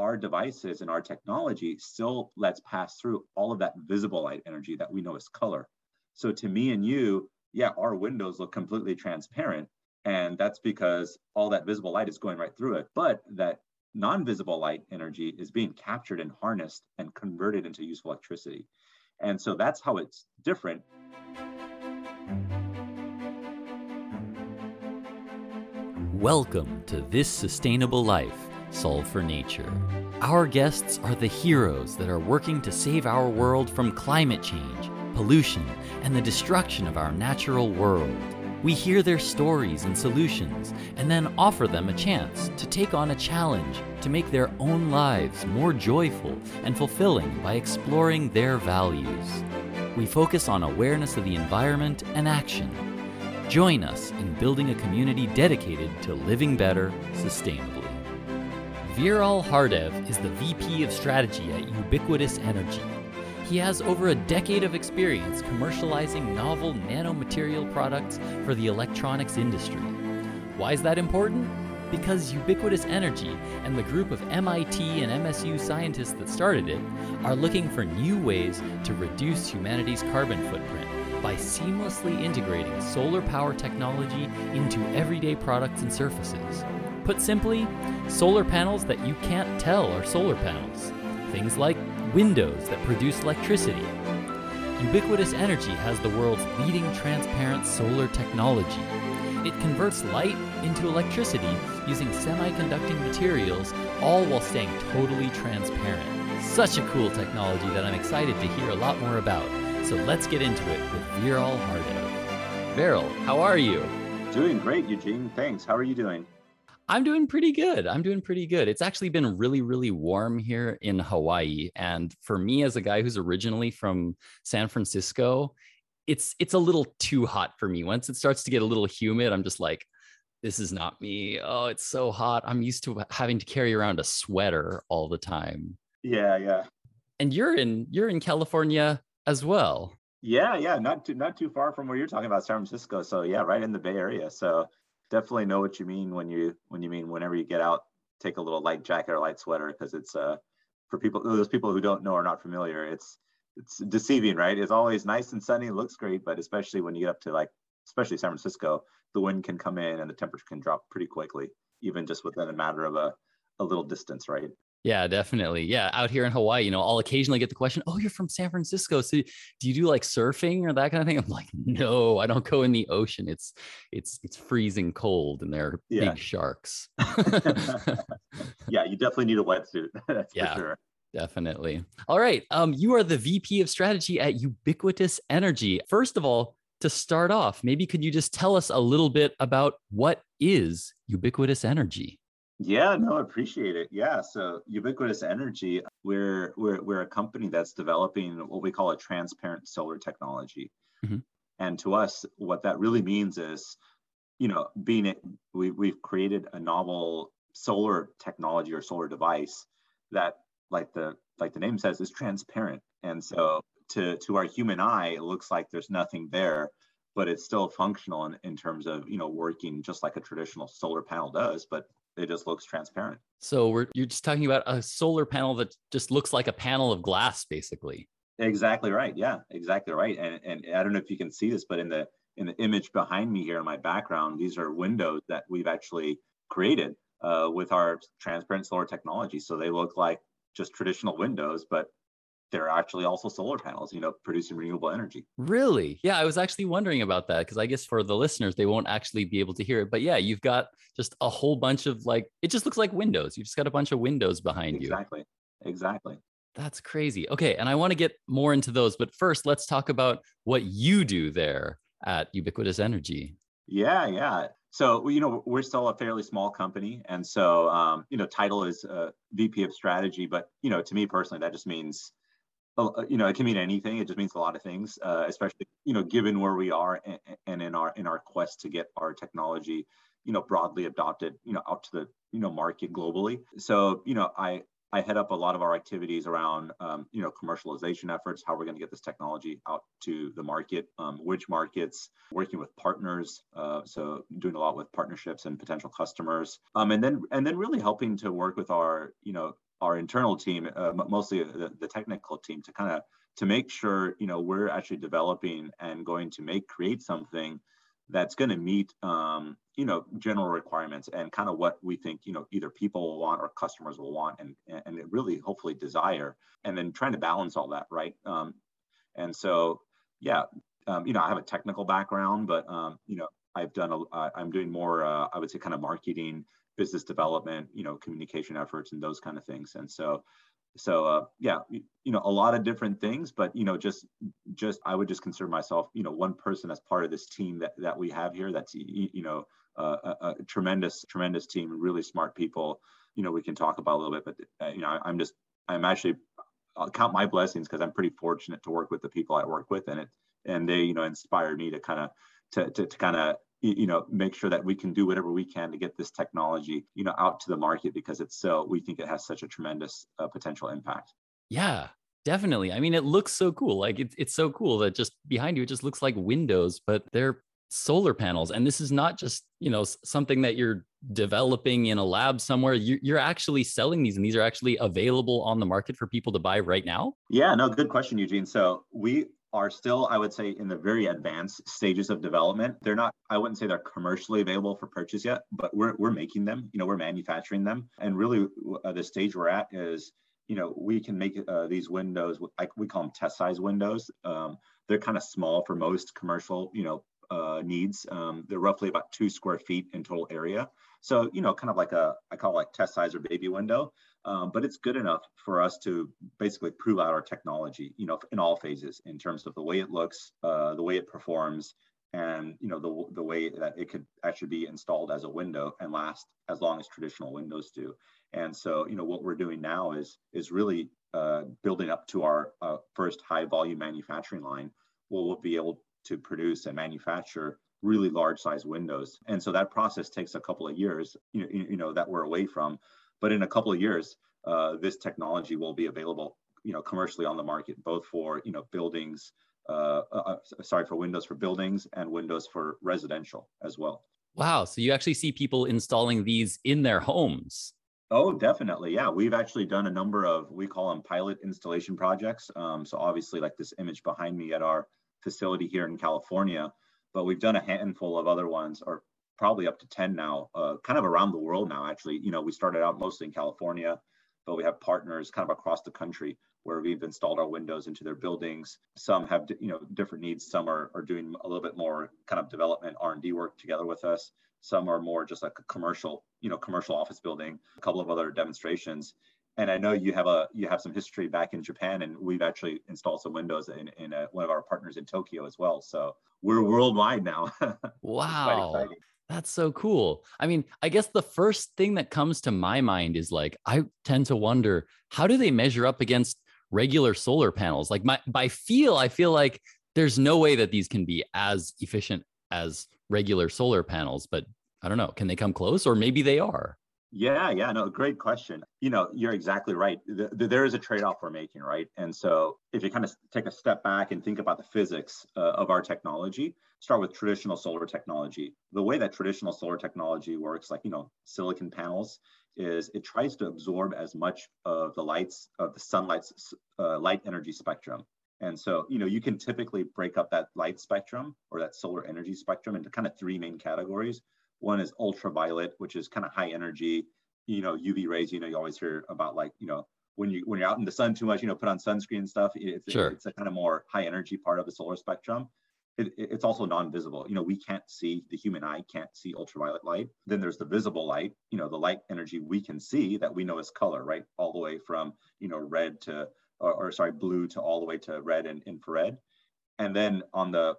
our devices and our technology still lets pass through all of that visible light energy that we know as color. So to me and you, yeah, our windows look completely transparent. And that's because all that visible light is going right through it. But that non-visible light energy is being captured and harnessed and converted into useful electricity. And so that's how it's different. Welcome to This Sustainable Life Solve for Nature. Our guests are the heroes that are working to save our world from climate change, pollution, and the destruction of our natural world. We hear their stories and solutions and then offer them a chance to take on a challenge to make their own lives more joyful and fulfilling by exploring their values. We focus on awareness of the environment and action Join us in building a community dedicated to living better sustainably. Viral Hardev is the VP of Strategy at Ubiquitous Energy. He has over a decade of experience commercializing novel nanomaterial products for the electronics industry. Why is that important? Because Ubiquitous Energy and the group of MIT and MSU scientists that started it are looking for new ways to reduce humanity's carbon footprint by seamlessly integrating solar power technology into everyday products and surfaces. Put simply, solar panels that you can't tell are solar panels. Things like windows that produce electricity. Ubiquitous Energy has the world's leading transparent solar technology. It converts light into electricity using semiconducting materials, all while staying totally transparent. Such a cool technology that I'm excited to hear a lot more about. So let's get into it with Viral Hardev. Viral, how are you? Doing great, Eugene. Thanks. How are you doing? I'm doing pretty good. I'm doing pretty good. It's actually been really, really warm here in Hawaii. And for me, as a guy who's originally from San Francisco, it's it's a little too hot for me. Once it starts to get a little humid, I'm just like, this is not me. Oh, it's so hot. I'm used to having to carry around a sweater all the time. Yeah, yeah. And you're in you're in California as well. Yeah, yeah, not too not too far from where you're talking about San Francisco. So yeah, right in the Bay Area. So definitely know what you mean when you when you mean whenever you get out, take a little light jacket or light sweater because it's uh for people those people who don't know or not familiar, it's it's deceiving, right? It's always nice and sunny, looks great, but especially when you get up to like especially San Francisco, the wind can come in and the temperature can drop pretty quickly, even just within a matter of a, a little distance, right? Yeah, definitely. Yeah, out here in Hawaii, you know, I'll occasionally get the question, "Oh, you're from San Francisco, so do you do like surfing or that kind of thing?" I'm like, "No, I don't go in the ocean. It's it's it's freezing cold, and there are yeah. big sharks." yeah, you definitely need a wetsuit. That's yeah, for sure. Definitely. All right. Um, you are the VP of Strategy at Ubiquitous Energy. First of all, to start off, maybe could you just tell us a little bit about what is Ubiquitous Energy? Yeah, no, I appreciate it. Yeah, so Ubiquitous Energy, we're we're we're a company that's developing what we call a transparent solar technology. Mm-hmm. And to us, what that really means is, you know, being it, we we've created a novel solar technology or solar device that, like the like the name says, is transparent. And so to to our human eye, it looks like there's nothing there, but it's still functional in, in terms of you know working just like a traditional solar panel does, but it just looks transparent. So we're you're just talking about a solar panel that just looks like a panel of glass, basically. Exactly right. Yeah, exactly right. And and I don't know if you can see this, but in the in the image behind me here in my background, these are windows that we've actually created uh, with our transparent solar technology. So they look like just traditional windows, but they're actually also solar panels, you know, producing renewable energy. Really? Yeah, I was actually wondering about that because I guess for the listeners, they won't actually be able to hear it. But yeah, you've got just a whole bunch of like, it just looks like windows. You've just got a bunch of windows behind exactly. you. Exactly. Exactly. That's crazy. Okay. And I want to get more into those. But first, let's talk about what you do there at Ubiquitous Energy. Yeah. Yeah. So, you know, we're still a fairly small company. And so, um, you know, title is uh, VP of strategy. But, you know, to me personally, that just means you know it can mean anything. It just means a lot of things uh, especially you know given where we are and, and, in our in our quest to get our technology you know broadly adopted you know out to the you know market globally. So you know i i head up a lot of our activities around um, you know commercialization efforts how we're going to get this technology out to the market um, which markets working with partners uh, so doing a lot with partnerships and potential customers um, and then and then really helping to work with our you know our internal team, uh, mostly the, the technical team, to kind of to make sure you know we're actually developing and going to make create something that's going to meet um, you know general requirements and kind of what we think you know either people will want or customers will want and and really hopefully desire and then trying to balance all that right? Um, and so yeah um, you know i have a technical background but um, you know i've done a i'm doing more uh, i would say kind of marketing business development you know communication efforts and those kind of things. And so so uh, yeah you know a lot of different things but you know just just i would just consider myself you know one person as part of this team that that we have here that's you know a, a, tremendous tremendous team really smart people. You know we can talk about a little bit but uh, you know I, i'm just i'm actually I'll count my blessings because i'm pretty fortunate to work with the people i work with and it and they you know inspire me to kind of to, to, to kind of you know make sure that we can do whatever we can to get this technology you know out to the market because it's so we think it has such a tremendous uh, potential impact. Yeah definitely. I mean it looks so cool. Like it, it's so cool that just behind you it just looks like windows but they're solar panels. And this is not just you know something that you're developing in a lab somewhere. You're actually selling these and these are actually available on the market for people to buy right now? Yeah no good question eugene. So we are still, I would say, in the very advanced stages of development. They're not, I wouldn't say they're commercially available for purchase yet, but we're, we're making them, you know, we're manufacturing them. And really, uh, the stage we're at is, you know, we can make uh, these windows, we call them test size windows. Um, they're kind of small for most commercial, you know, uh, needs. Um, they're roughly about two square feet in total area. So, you know, kind of like a, I call it like test size or baby window um, but it's good enough for us to basically prove out our technology, you know, in all phases in terms of the way it looks, uh, the way it performs, and you know the the way that it could actually be installed as a window and last as long as traditional windows do. And so, you know, what we're doing now is is really uh, building up to our uh, first high volume manufacturing line. Where we'll be able to produce and manufacture really large size windows. And so that process takes a couple of years, you know, you know that we're away from. But in a couple of years, uh, this technology will be available, you know, commercially on the market, both for you know buildings, uh, uh, uh, sorry, for windows for buildings and windows for residential as well. Wow! So you actually see people installing these in their homes. Oh, definitely. Yeah, we've actually done a number of we call them pilot installation projects. Um, so obviously, like this image behind me at our facility here in California, but we've done a handful of other ones, or probably up to 10 now, uh, kind of around the world now, actually. You know, we started out mostly in California, but we have partners kind of across the country where we've installed our windows into their buildings. Some have, you know, different needs. Some are, are doing a little bit more kind of development R&D work together with us. Some are more just like a commercial, you know, commercial office building, a couple of other demonstrations. And I know you have a you have some history back in Japan, and we've actually installed some windows in, in a, one of our partners in Tokyo as well. So we're worldwide now. wow. That's so cool. I mean, I guess the first thing that comes to my mind is like, I tend to wonder how do they measure up against regular solar panels? Like, my, by feel, I feel like there's no way that these can be as efficient as regular solar panels, but I don't know. Can they come close or maybe they are? Yeah, yeah, no, great question. You know, you're exactly right. The, the, there is a trade-off we're making, right? And so, if you kind of take a step back and think about the physics uh, of our technology, start with traditional solar technology. The way that traditional solar technology works, like you know, silicon panels, is it tries to absorb as much of the lights of the sunlight's uh, light energy spectrum. And so, you know, you can typically break up that light spectrum or that solar energy spectrum into kind of three main categories. One is ultraviolet, which is kind of high energy, you know, UV rays. You know, you always hear about like, you know, when you when you're out in the sun too much, you know, put on sunscreen and stuff. It's, sure. it's a kind of more high energy part of the solar spectrum. It, it's also non-visible. You know, we can't see the human eye can't see ultraviolet light. Then there's the visible light. You know, the light energy we can see that we know is color, right? All the way from you know red to or, or sorry blue to all the way to red and infrared. And then on the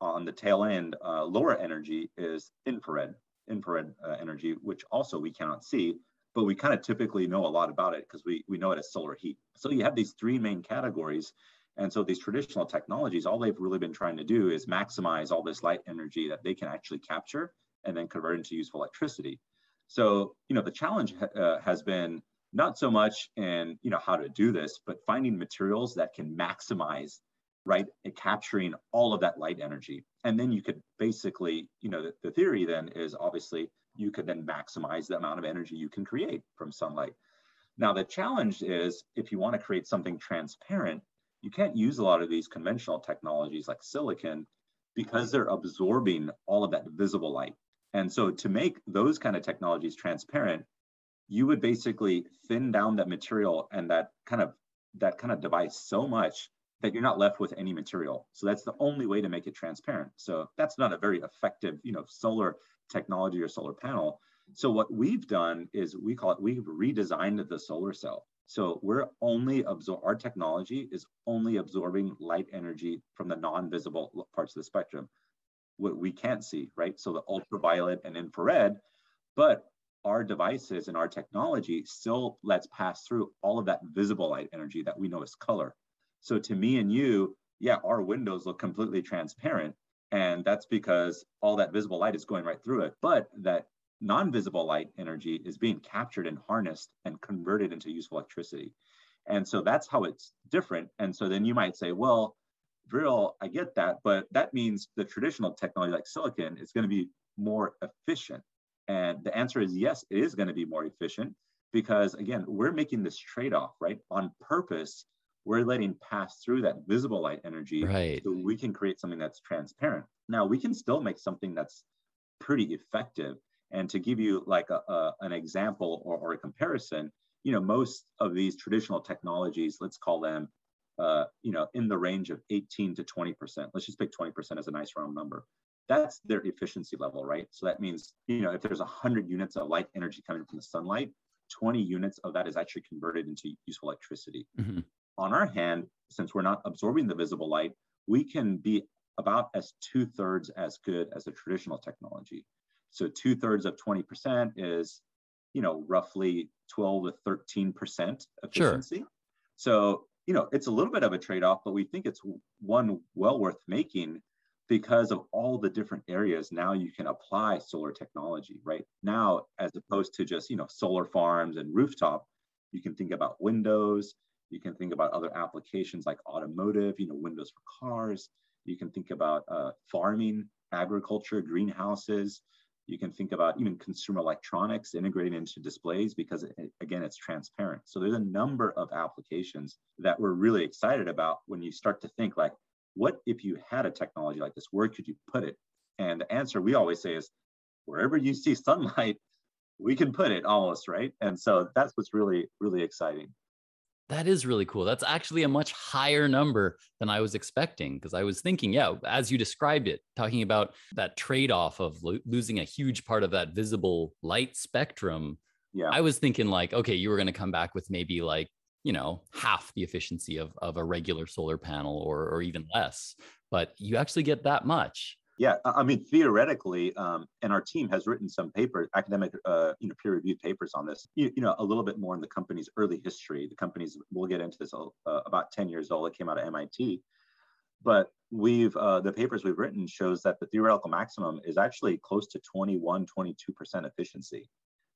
on the tail end, uh, lower energy is infrared, infrared uh, energy, which also we cannot see, but we kind of typically know a lot about it because we, we know it as solar heat. So you have these three main categories. And so these traditional technologies, all they've really been trying to do is maximize all this light energy that they can actually capture and then convert into useful electricity. So, you know, the challenge uh, has been not so much in, you know, how to do this, but finding materials that can maximize right? And capturing all of that light energy. And then you could basically, you know, the, the, theory then is obviously you could then maximize the amount of energy you can create from sunlight. Now, the challenge is if you want to create something transparent, you can't use a lot of these conventional technologies like silicon because they're absorbing all of that visible light. And so to make those kind of technologies transparent, you would basically thin down that material and that kind of that kind of device so much that you're not left with any material. So that's the only way to make it transparent. So that's not a very effective, you know, solar technology or solar panel. So what we've done is we call it we've redesigned the solar cell. So we're only absorb our technology is only absorbing light energy from the non-visible parts of the spectrum. What we can't see, right? So the ultraviolet and infrared, but our devices and our technology still lets pass through all of that visible light energy that we know as color. So to me and you, yeah, our windows look completely transparent. And that's because all that visible light is going right through it. But that non-visible light energy is being captured and harnessed and converted into useful electricity. And so that's how it's different. And so then you might say, well, Viral, I get that, but that means the traditional technology like silicon is going to be more efficient. And the answer is yes, it is going to be more efficient because again, we're making this trade-off, right? On purpose, we're letting pass through that visible light energy right. so we can create something that's transparent. Now we can still make something that's pretty effective. And to give you like a, a, an example or, or, a comparison, you know, most of these traditional technologies, let's call them, uh, you know, in the range of 18 to 20%. Let's just pick 20% as a nice round number. That's their efficiency level, right? So that means, you know, if there's 100 units of light energy coming from the sunlight, 20 units of that is actually converted into useful electricity. Mm-hmm. On our hand, since we're not absorbing the visible light, we can be about as two thirds as good as a traditional technology. So two thirds of 20% is, you know, roughly 12 to 13% efficiency. Sure. So, you know, it's a little bit of a trade off, but we think it's one well worth making because of all the different areas now you can apply solar technology right now as opposed to just you know solar farms and rooftop you can think about windows you can think about other applications like automotive, you know, windows for cars. You can think about uh, farming, agriculture, greenhouses. You can think about even consumer electronics integrated into displays because, it, again, it's transparent. So there's a number of applications that we're really excited about when you start to think like, what if you had a technology like this? Where could you put it? And the answer we always say is, wherever you see sunlight, we can put it almost, right? And so that's what's really, really exciting. That is really cool. That's actually a much higher number than I was expecting because I was thinking, yeah, as you described it, talking about that trade off of lo- losing a huge part of that visible light spectrum. Yeah. I was thinking, like, okay, you were going to come back with maybe like, you know, half the efficiency of, of a regular solar panel or, or even less, but you actually get that much. Yeah, I mean, theoretically, um, and our team has written some papers, academic, uh, you know, peer-reviewed papers on this. You, you, know, a little bit more in the company's early history. The company's, we'll get into this, uh, about 10 years old. It came out of MIT, but we've uh, the papers we've written shows that the theoretical maximum is actually close to 21, 22 percent efficiency.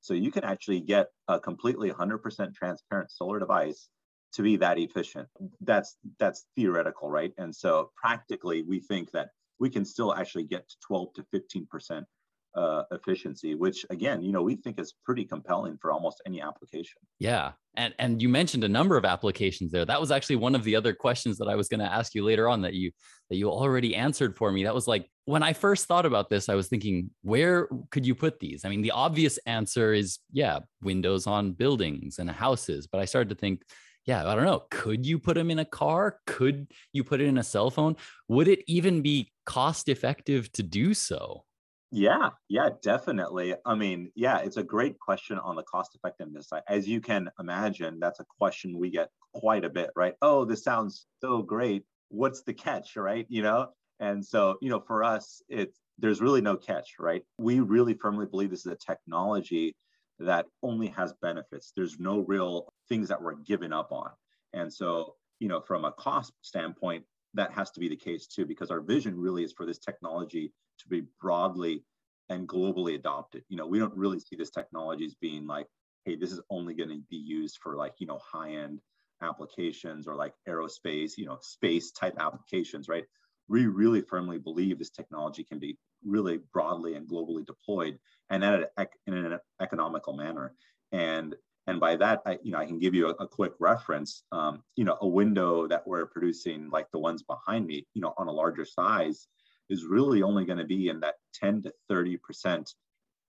So you can actually get a completely 100% transparent solar device to be that efficient. That's that's theoretical, right? And so practically, we think that we can still actually get to 12 to 15 percent uh, efficiency, which again, you know, we think is pretty compelling for almost any application. Yeah, and and you mentioned a number of applications there. That was actually one of the other questions that I was going to ask you later on that you that you already answered for me. That was like when I first thought about this, I was thinking, where could you put these? I mean, the obvious answer is yeah, windows on buildings and houses. But I started to think, yeah, I don't know. Could you put them in a car? Could you put it in a cell phone? Would it even be cost effective to do so? Yeah, yeah, definitely. I mean, yeah, it's a great question on the cost effectiveness. As you can imagine, that's a question we get quite a bit, right? Oh, this sounds so great. What's the catch, right? You know? And so, you know, for us, it's there's really no catch, right? We really firmly believe this is a technology that only has benefits. There's no real things that we're giving up on. And so, you know, from a cost standpoint, that has to be the case too, because our vision really is for this technology to be broadly and globally adopted. You know, we don't really see this technology as being like, hey, this is only going to be used for like, you know, high-end applications or like aerospace, you know, space type applications, right? We really firmly believe this technology can be really broadly and globally deployed and at a, in an economical manner. And And by that, I, you know, I can give you a, a quick reference. Um, you know, a window that we're producing, like the ones behind me, you know, on a larger size, is really only going to be in that 10 to 30 percent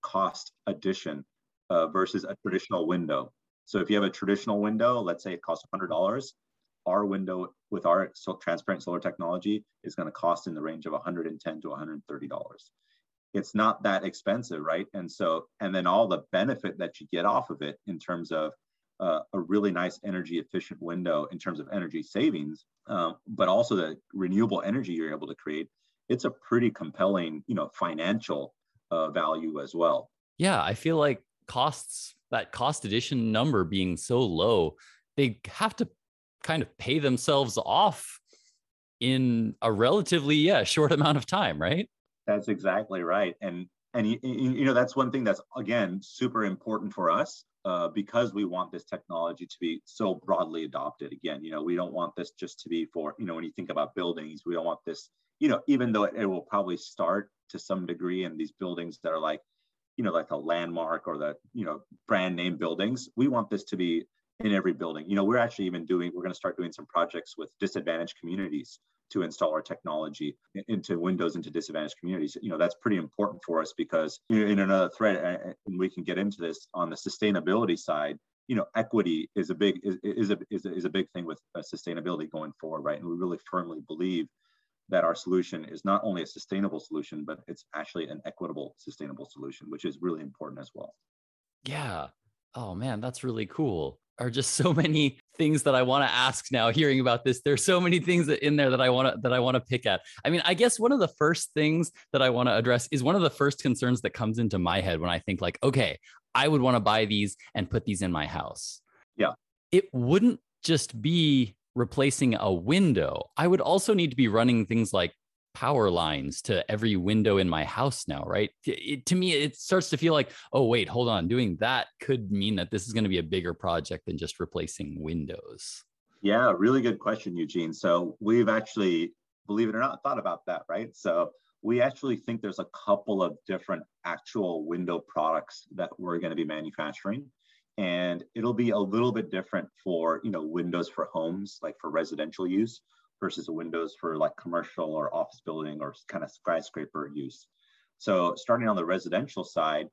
cost addition uh, versus a traditional window. So if you have a traditional window, let's say it costs $100, our window with our transparent solar technology is going to cost in the range of 110 to 130 dollars it's not that expensive right? And so and then all the benefit that you get off of it in terms of uh, a really nice energy efficient window in terms of energy savings um, but also the renewable energy you're able to create it's a pretty compelling you know financial uh, value as well. Yeah i feel like costs that cost addition number being so low they have to kind of pay themselves off in a relatively yeah short amount of time right that's exactly right and and you, you know that's one thing that's again super important for us uh, because we want this technology to be so broadly adopted again you know we don't want this just to be for you know when you think about buildings we don't want this you know even though it, it will probably start to some degree in these buildings that are like you know like a landmark or the you know brand name buildings we want this to be in every building. You know, we're actually even doing, we're going to start doing some projects with disadvantaged communities to install our technology into windows into disadvantaged communities. You know, that's pretty important for us because in another thread, and we can get into this on the sustainability side, you know, equity is a big is, is a is a, is a big thing with uh, sustainability going forward, right? And we really firmly believe that our solution is not only a sustainable solution, but it's actually an equitable, sustainable solution, which is really important as well. Yeah. Oh man, that's really cool are just so many things that I want to ask now hearing about this there's so many things that in there that I want to that I want to pick at. I mean, I guess one of the first things that I want to address is one of the first concerns that comes into my head when I think like, okay, I would want to buy these and put these in my house. Yeah. It wouldn't just be replacing a window. I would also need to be running things like power lines to every window in my house now, right? It, to me, it starts to feel like, oh, wait, hold on. Doing that could mean that this is going to be a bigger project than just replacing windows. Yeah, really good question, Eugene. So we've actually, believe it or not, thought about that, right? So we actually think there's a couple of different actual window products that we're going to be manufacturing and it'll be a little bit different for you know windows for homes like for residential use versus windows for like commercial or office building or kind of skyscraper use. So starting on the residential side,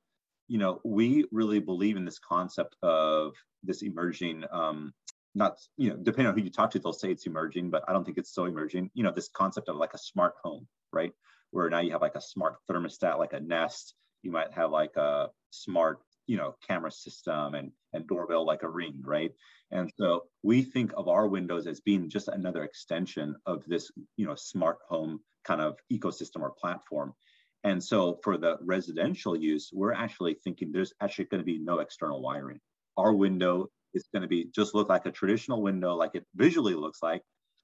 you know, we really believe in this concept of this emerging, um, not, you know, depending on who you talk to, they'll say it's emerging, but I don't think it's so emerging. You know, this concept of like a smart home, right? Where now you have like a smart thermostat, like a Nest. You might have like a smart you know camera system and and doorbell like a ring right? And so we think of our windows as being just another extension of this you know smart home kind of ecosystem or platform. And so for the residential use we're actually thinking there's actually going to be no external wiring. Our window is going to be just look like a traditional window like it visually looks like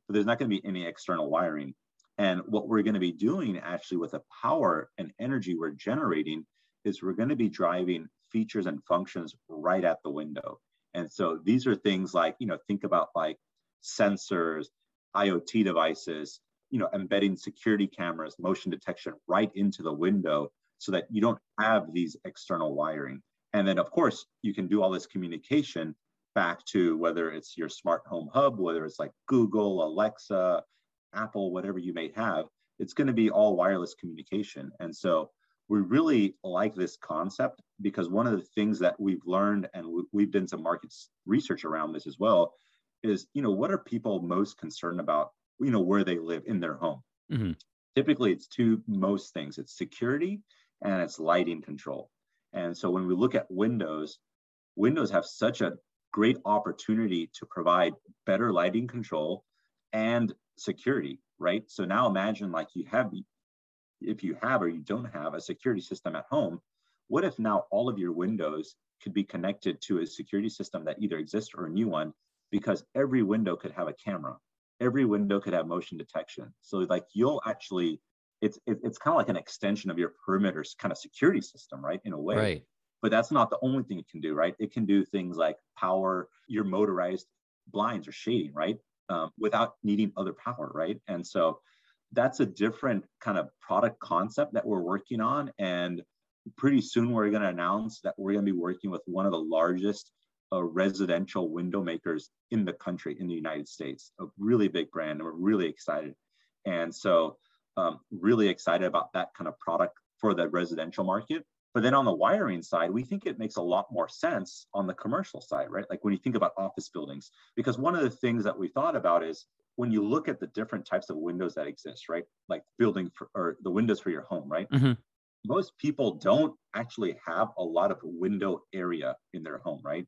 but there's not going to be any external wiring. And what we're going to be doing actually with the power and energy we're generating is we're going to be driving features and functions right at the window. And so these are things like, you know, think about like sensors, IoT devices, you know, embedding security cameras, motion detection right into the window so that you don't have these external wiring. And then, of course, you can do all this communication back to whether it's your smart home hub, whether it's like Google, Alexa, Apple, whatever you may have, it's going to be all wireless communication. And so we really like this concept because one of the things that we've learned and we've done some market research around this as well is you know what are people most concerned about you know where they live in their home? Mm-hmm. typically it's two most things. It's security and it's lighting control. And so when we look at windows windows have such a great opportunity to provide better lighting control and security right? So now imagine like you have if you have or you don't have a security system at home, what if now all of your windows could be connected to a security system that either exists or a new one? Because every window could have a camera, every window could have motion detection. So like you'll actually, it's it, it's kind of like an extension of your perimeter kind of security system, right? In a way. Right. But that's not the only thing it can do, right? It can do things like power your motorized blinds or shading, right? Um, without needing other power, right? And so that's a different kind of product concept that we're working on. And pretty soon we're going to announce that we're going to be working with one of the largest uh, residential window makers in the country, in the United States, a really big brand, and we're really excited. And so, um, really excited about that kind of product for the residential market. But then on the wiring side, we think it makes a lot more sense on the commercial side, right? Like when you think about office buildings, because one of the things that we thought about is when you look at the different types of windows that exist, right? Like building for, or the windows for your home, right? Mm-hmm. Most people don't actually have a lot of window area in their home, right?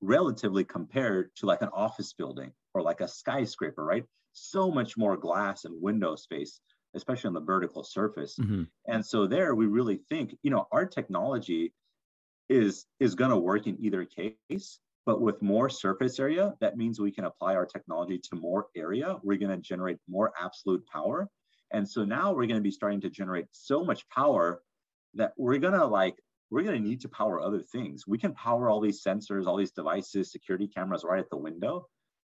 Relatively compared to like an office building or like a skyscraper, right? So much more glass and window space especially on the vertical surface. Mm-hmm. And so there we really think, you know, our technology is is going to work in either case, but with more surface area, that means we can apply our technology to more area. We're going to generate more absolute power. And so now we're going to be starting to generate so much power that we're going to like we're going to need to power other things. We can power all these sensors, all these devices, security cameras right at the window,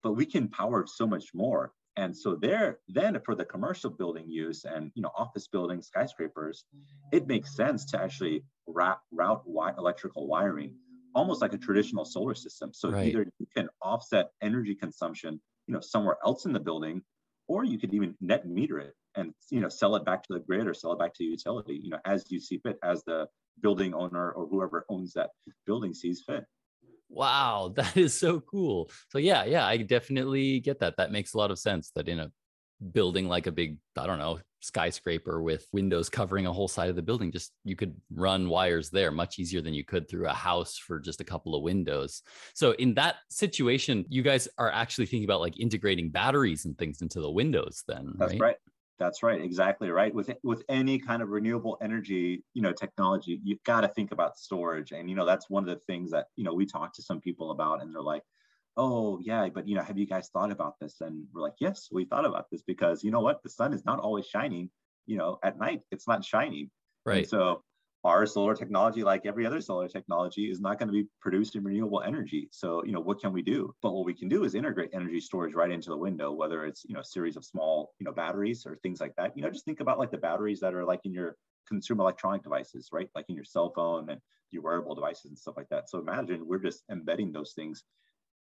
but we can power so much more. And so there, then for the commercial building use and you know office buildings, skyscrapers, it makes sense to actually route, route electrical wiring almost like a traditional solar system. So right. either you can offset energy consumption, you know, somewhere else in the building, or you could even net meter it and you know sell it back to the grid or sell it back to the utility, you know, as you see fit, as the building owner or whoever owns that building sees fit. Wow, that is so cool. So yeah, yeah, I definitely get that. That makes a lot of sense that in a building like a big, I don't know, skyscraper with windows covering a whole side of the building, just you could run wires there much easier than you could through a house for just a couple of windows. So in that situation, you guys are actually thinking about like integrating batteries and things into the windows then, That's right. right. That's right, exactly right. With with any kind of renewable energy, you know, technology, you've got to think about storage, and you know that's one of the things that you know we talk to some people about, and they're like, "Oh yeah, but you know, have you guys thought about this?" And we're like, "Yes, we thought about this because you know what, the sun is not always shining. You know, at night it's not shining, right? And so our solar technology, like every other solar technology, is not going to be produced in renewable energy. So, you know, what can we do? But what we can do is integrate energy storage right into the window, whether it's, you know, a series of small, you know, batteries or things like that. You know, just think about like the batteries that are like in your consumer electronic devices, right? Like in your cell phone and your wearable devices and stuff like that. So imagine we're just embedding those things,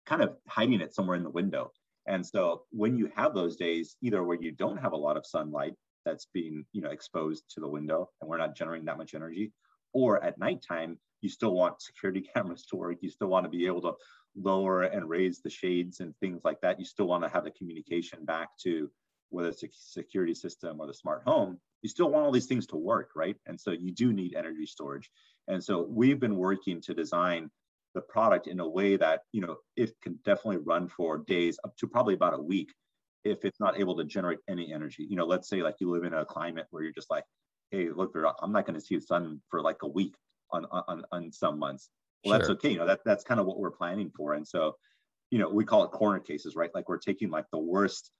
kind of hiding it somewhere in the window. And so when you have those days, either where you don't have a lot of sunlight that's being you know exposed to the window and we're not generating that much energy or at nighttime you still want security cameras to work. You still want to be able to lower and raise the shades and things like that. You still want to have the communication back to whether it's a security system or the smart home. You still want all these things to work right? And so you do need energy storage. And so we've been working to design the product in a way that you know it can definitely run for days up to probably about a week if it's not able to generate any energy. You know, let's say like you live in a climate where you're just like, hey, look, I'm not going to see the sun for like a week on on, on some months. Well, sure. that's okay. You know, that that's kind of what we're planning for. And so, you know, we call it corner cases, right? Like we're taking like the worst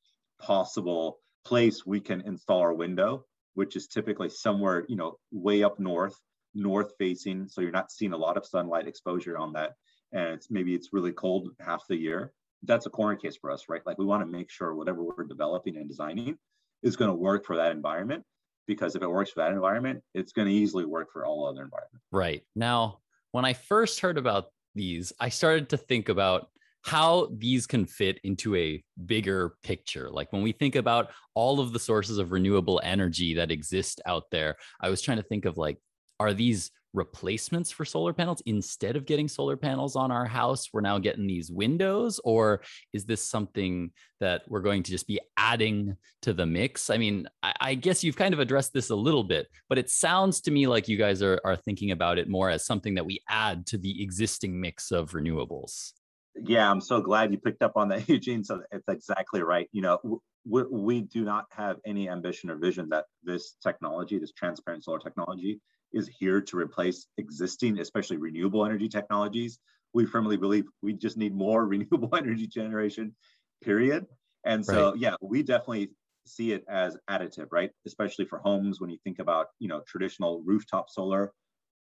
possible place we can install our window, which is typically somewhere, you know, way up north, north facing. So you're not seeing a lot of sunlight exposure on that. And it's maybe it's really cold half the year that's a corner case for us, right? Like we want to make sure whatever we're developing and designing is going to work for that environment because if it works for that environment, it's going to easily work for all other environments. Right. Now, when I first heard about these, I started to think about how these can fit into a bigger picture. Like when we think about all of the sources of renewable energy that exist out there, I was trying to think of like, are these replacements for solar panels instead of getting solar panels on our house? We're now getting these windows or is this something that we're going to just be adding to the mix? I mean i, I guess you've kind of addressed this a little bit but it sounds to me like you guys are, are thinking about it more as something that we add to the existing mix of renewables. Yeah i'm so glad you picked up on that eugene so it's exactly right. You know we, we do not have any ambition or vision that this technology this transparent solar technology is here to replace existing, especially renewable energy technologies. We firmly believe we just need more renewable energy generation, period. And so, right. yeah, we definitely see it as additive, right? Especially for homes when you think about, you know, traditional rooftop solar.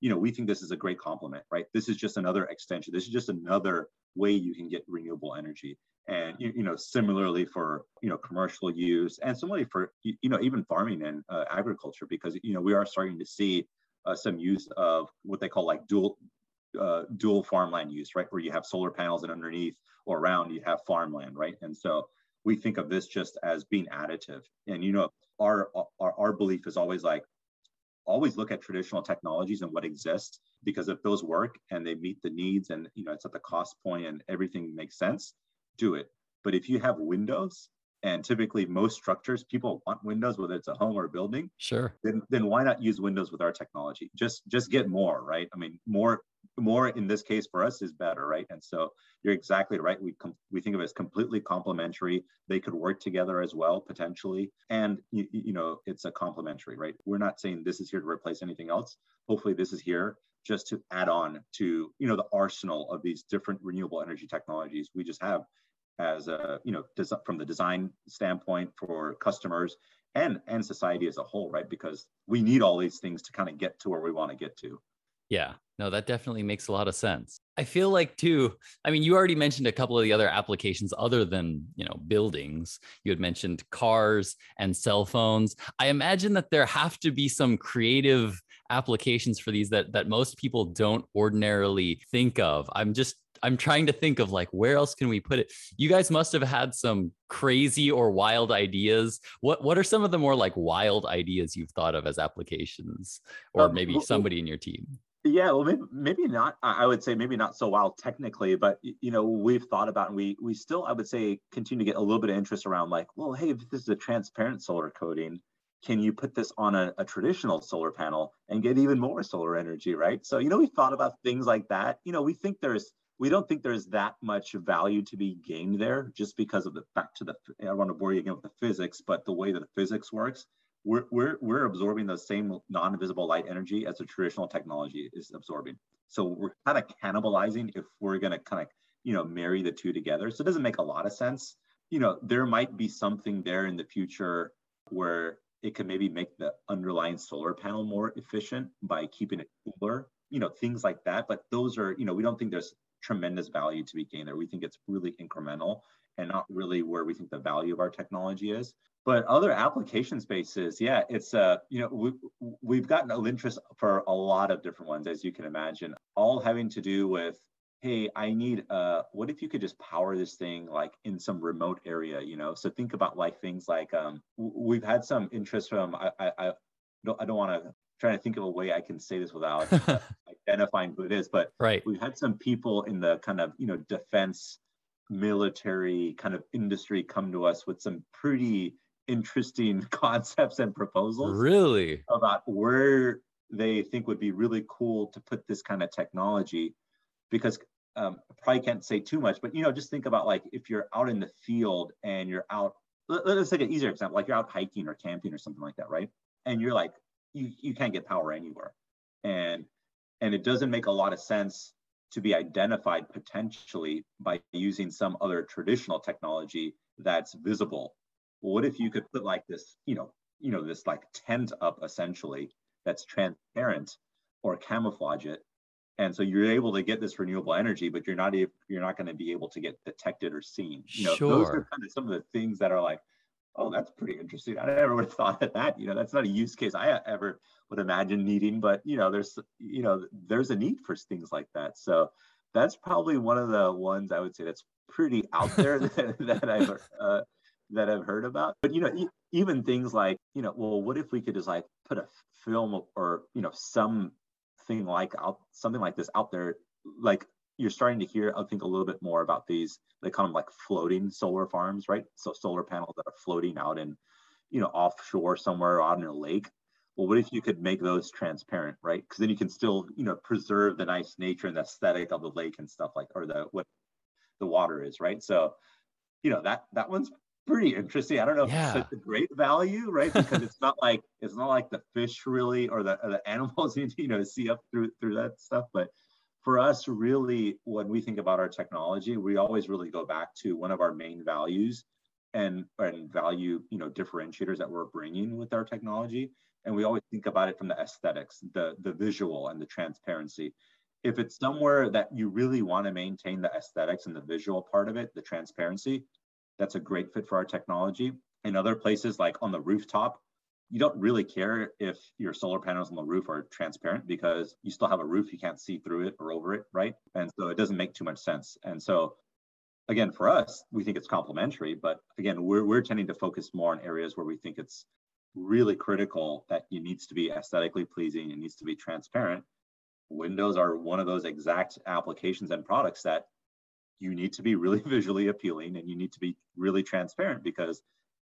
You know, we think this is a great complement, right? This is just another extension. This is just another way you can get renewable energy. And you, you know, similarly for you know commercial use, and similarly for you know even farming and uh, agriculture, because you know we are starting to see uh, some use of what they call like dual uh, dual farmland use, right? Where you have solar panels and underneath or around you have farmland, right? And so we think of this just as being additive. And you know, our our, our belief is always like always look at traditional technologies and what exists because if those work and they meet the needs and you know it's at the cost point and everything makes sense do it but if you have windows and typically most structures people want windows whether it's a home or a building sure. then then why not use windows with our technology? Just just get more right? I mean more more in this case for us is better right? And so you're exactly right. We com- we think of it as completely complementary. They could work together as well potentially. And you, you know it's a complementary right? We're not saying this is here to replace anything else. Hopefully this is here just to add on to you know the arsenal of these different renewable energy technologies we just have as a you know from the design standpoint for customers and and society as a whole right? Because we need all these things to kind of get to where we want to get to. Yeah. No that definitely makes a lot of sense. I feel like too i mean you already mentioned a couple of the other applications other than you know buildings. You had mentioned cars and cell phones. I imagine that there have to be some creative applications for these that that most people don't ordinarily think of. I'm just I'm trying to think of like where else can we put it? You guys must have had some crazy or wild ideas. What what are some of the more like wild ideas you've thought of as applications, or um, maybe somebody in your team? Yeah, well, maybe, maybe not. I would say maybe not so wild technically, but you know, we've thought about and we we still, I would say, continue to get a little bit of interest around like, well, hey, if this is a transparent solar coating, can you put this on a, a, traditional solar panel and get even more solar energy, right? So, you know, we thought about things like that. You know, we think there's we don't think there's that much value to be gained there just because of the back to the I don't want to bore you again with the physics, but the way that the physics works, we're we're we're absorbing the same non-visible light energy as the traditional technology is absorbing. So we're kind of cannibalizing if we're gonna kind of you know marry the two together. So it doesn't make a lot of sense. You know, there might be something there in the future where it could maybe make the underlying solar panel more efficient by keeping it cooler you know things like that but those are you know we don't think there's tremendous value to be gained there. We think it's really incremental and not really where we think the value of our technology is. But other application spaces, yeah, it's uh, you know, we we've gotten interest for a lot of different ones, as you can imagine, all having to do with, hey, I need uh, what if you could just power this thing like in some remote area, you know? So think about like things like um, we've had some interest from I I, I don't I don't want to trying to think of a way I can say this without identifying who it is, but right. we've had some people in the kind of you know defense, military kind of industry come to us with some pretty interesting concepts and proposals. Really about where they think would be really cool to put this kind of technology, because um, I probably can't say too much, but you know, just think about like if you're out in the field and you're out. Let, let's take an easier example, like you're out hiking or camping or something like that, right? And you're like you, you can't get power anywhere. And and it doesn't make a lot of sense to be identified potentially by using some other traditional technology that's visible. Well, what if you could put like this, you know, you know, this like tent up essentially that's transparent or camouflage it. And so you're able to get this renewable energy, but you're not you're not going to be able to get detected or seen. You know, sure. those are kind of some of the things that are like, oh, that's pretty interesting. I never would have thought of that. You know, that's not a use case I ever would imagine needing, but you know, there's you know, there's a need for things like that. So that's probably one of the ones I would say that's pretty out there that, that I've uh, that I've heard about. But you know, e- even things like you know, well, what if we could just like put a film or you know something like out something like this out there, like you're starting to hear, I think, a little bit more about these. They call them like floating solar farms, right? So solar panels that are floating out in, you know, offshore somewhere out in a lake. Well, what if you could make those transparent, right? Because then you can still, you know, preserve the nice nature and the aesthetic of the lake and stuff like, or the what the water is, right? So, you know, that that one's pretty interesting. I don't know yeah. if it's a great value, right? Because it's not like it's not like the fish really or the or the animals you know see up through through that stuff, but for us, really, when we think about our technology, we always really go back to one of our main values and and value you know differentiators that we're bringing with our technology. And we always think about it from the aesthetics the the visual and the transparency. If it's somewhere that you really want to maintain the aesthetics and the visual part of it the transparency that's a great fit for our technology. In other places like on the rooftop you don't really care if your solar panels on the roof are transparent because you still have a roof. You can't see through it or over it right? And so it doesn't make too much sense. And so again for us we think it's complementary but again we're, we're tending to focus more on areas where we think it's really critical that it needs to be aesthetically pleasing it needs to be transparent. Windows are one of those exact applications and products that you need to be really visually appealing and you need to be really transparent because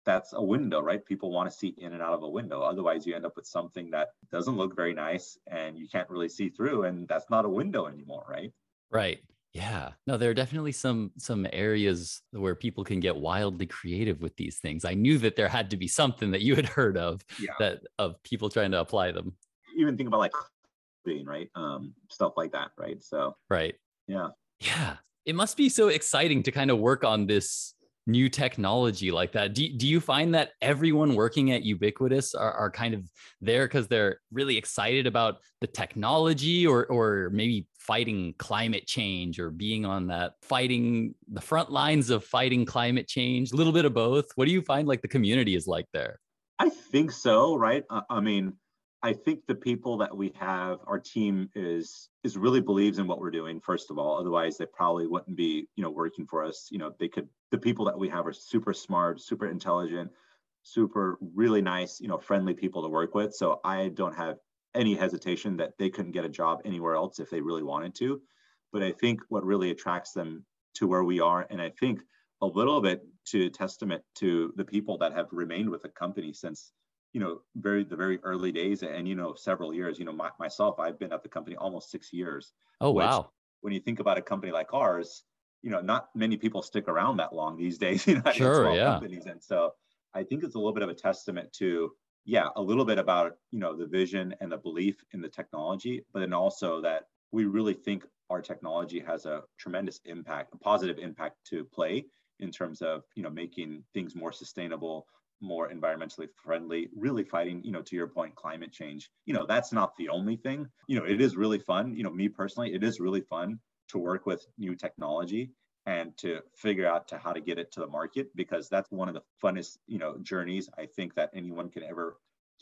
that's a window, right? People want to see in and out of a window. Otherwise, you end up with something that doesn't look very nice and you can't really see through, and that's not a window anymore, right? Right. Yeah. No, there are definitely some some areas where people can get wildly creative with these things. I knew that there had to be something that you had heard of yeah. that of people trying to apply them. Even think about like being right, um, stuff like that, right? So right. Yeah. Yeah. It must be so exciting to kind of work on this new technology like that. Do, do you find that everyone working at Ubiquitous are, are kind of there because they're really excited about the technology or, or maybe fighting climate change or being on that fighting the front lines of fighting climate change? A little bit of both. What do you find like the community is like there? I think so, right? I mean, I think the people that we have, our team is is really believes in what we're doing. First of all, otherwise they probably wouldn't be, you know, working for us. You know, they could. The people that we have are super smart, super intelligent, super really nice, you know, friendly people to work with. So I don't have any hesitation that they couldn't get a job anywhere else if they really wanted to. But I think what really attracts them to where we are, and I think a little bit to testament to the people that have remained with the company since you know very the very early days and you know several years you know my, myself i've been at the company almost six years oh wow when you think about a company like ours you know not many people stick around that long these days you know sure, yeah. companies and so i think it's a little bit of a testament to yeah a little bit about you know the vision and the belief in the technology but then also that we really think our technology has a tremendous impact a positive impact to play in terms of you know making things more sustainable more environmentally friendly really fighting you know to your point climate change. You know that's not the only thing. You know it is really fun. You know me personally it is really fun to work with new technology and to figure out to how to get it to the market because that's one of the funnest you know journeys i think that anyone can ever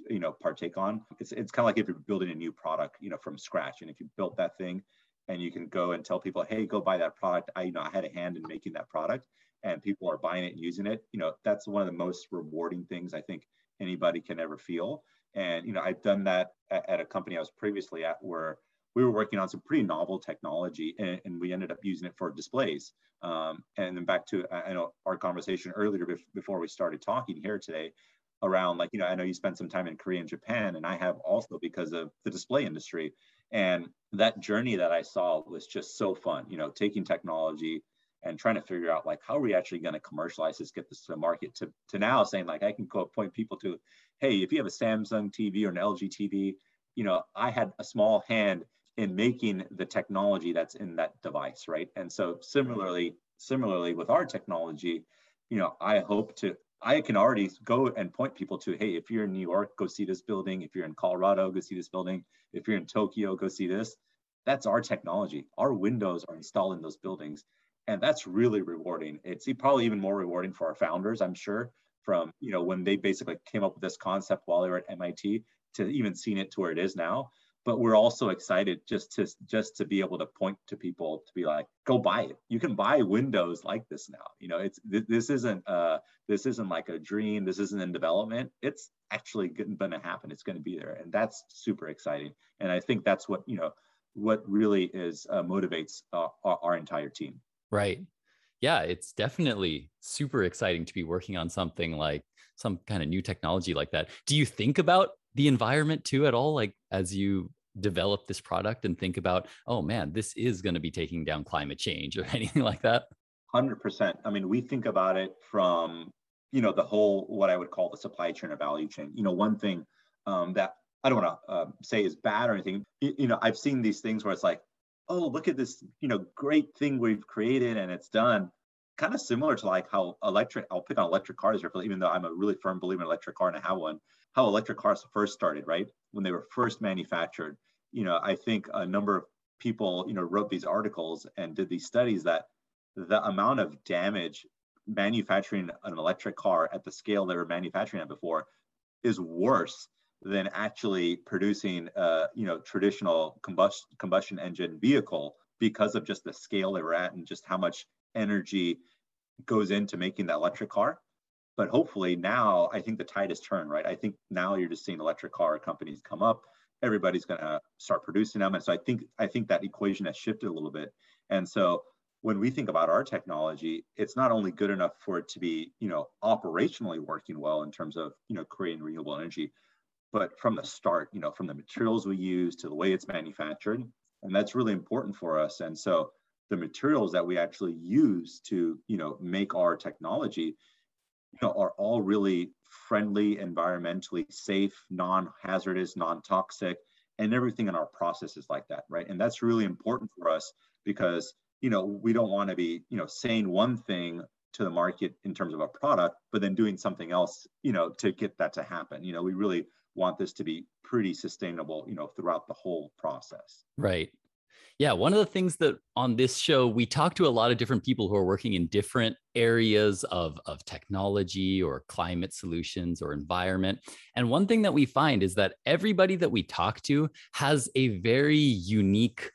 you know partake on. It's, it's kind of like if you're building a new product you know from scratch. And if you built that thing and you can go and tell people hey go buy that product i you know i had a hand in making that product and people are buying it and using it, you know, that's one of the most rewarding things I think anybody can ever feel. And, you know, I've done that at, at a company I was previously at where we were working on some pretty novel technology and, and we ended up using it for displays. Um, and then back to, I know our conversation earlier before we started talking here today around like, you know, I know you spent some time in Korea and Japan and I have also because of the display industry. And that journey that I saw was just so fun, you know, taking technology, and trying to figure out like how are we actually going to commercialize this, get this to the market to, to now saying like I can go point people to, hey, if you have a Samsung TV or an LG TV, you know, I had a small hand in making the technology that's in that device, right? And so similarly, similarly with our technology, you know, I hope to I can already go and point people to, hey, if you're in New York, go see this building. If you're in Colorado, go see this building. If you're in Tokyo, go see this. That's our technology. Our windows are installed in those buildings and that's really rewarding it's probably even more rewarding for our founders i'm sure from you know when they basically came up with this concept while they were at mit to even seeing it to where it is now but we're also excited just to just to be able to point to people to be like go buy it. You can buy windows like this now. You know it's this isn't uh this isn't like a dream. This isn't in development. It's actually going to happen. It's going to be there. And that's super exciting. And i think that's what you know what really is uh, motivates uh, our, our entire team. Right. Yeah, it's definitely super exciting to be working on something like some kind of new technology like that. Do you think about the environment too at all? Like as you develop this product and think about, oh man, this is going to be taking down climate change or anything like that? 100%. I mean, we think about it from, you know, the whole, what I would call the supply chain or value chain. You know, one thing um, that I don't want to uh, say is bad or anything. You, you know, I've seen these things where it's like, oh, look at this, you know, great thing we've created and it's done. Kind of similar to like how electric, I'll pick on electric cars here, even though I'm a really firm believer in electric car and I have one, how electric cars first started, right? When they were first manufactured. You know, I think a number of people, you know, wrote these articles and did these studies that the amount of damage manufacturing an electric car at the scale they were manufacturing it before is worse than actually producing a you know traditional combustion combustion engine vehicle because of just the scale they were at and just how much energy goes into making that electric car but hopefully now i think the tide has turned right? I think now you're just seeing electric car companies come up. Everybody's going to start producing them. And so i think i think that equation has shifted a little bit. And so when we think about our technology it's not only good enough for it to be you know operationally working well in terms of you know creating renewable energy but from the start, you know, from the materials we use to the way it's manufactured, and that's really important for us. And so the materials that we actually use to, you know, make our technology, you know, are all really friendly, environmentally safe, non-hazardous, non-toxic, and everything in our process is like that, right? And that's really important for us because, you know, we don't want to be, you know, saying one thing to the market in terms of a product, but then doing something else, you know, to get that to happen. You know, we really want this to be pretty sustainable, you know, throughout the whole process. Right. Yeah, one of the things that on this show we talk to a lot of different people who are working in different areas of, of technology or climate solutions or environment. And one thing that we find is that everybody that we talk to has a very unique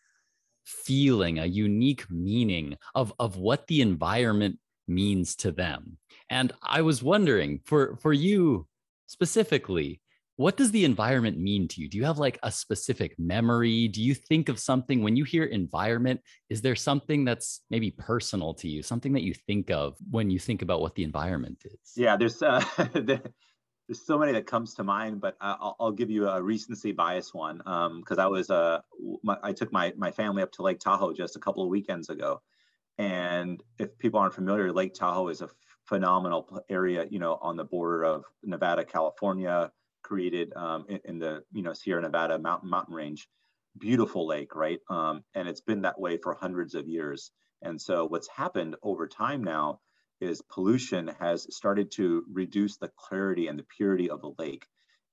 feeling, a unique meaning of, of what the environment means to them. And I was wondering for, for you specifically, what does the environment mean to you? Do you have like a specific memory? Do you think of something when you hear environment? Is there something that's maybe personal to you, something that you think of when you think about what the environment is? Yeah, there's uh, there's so many that comes to mind, but I'll, I'll give you a recency bias one because um, I was uh, my, I took my my family up to Lake Tahoe just a couple of weekends ago, and if people aren't familiar, Lake Tahoe is a phenomenal area, you know, on the border of Nevada, California created um, in, in, the you know Sierra Nevada mountain mountain range. Beautiful lake, right? Um, and it's been that way for hundreds of years. And so what's happened over time now is pollution has started to reduce the clarity and the purity of the lake.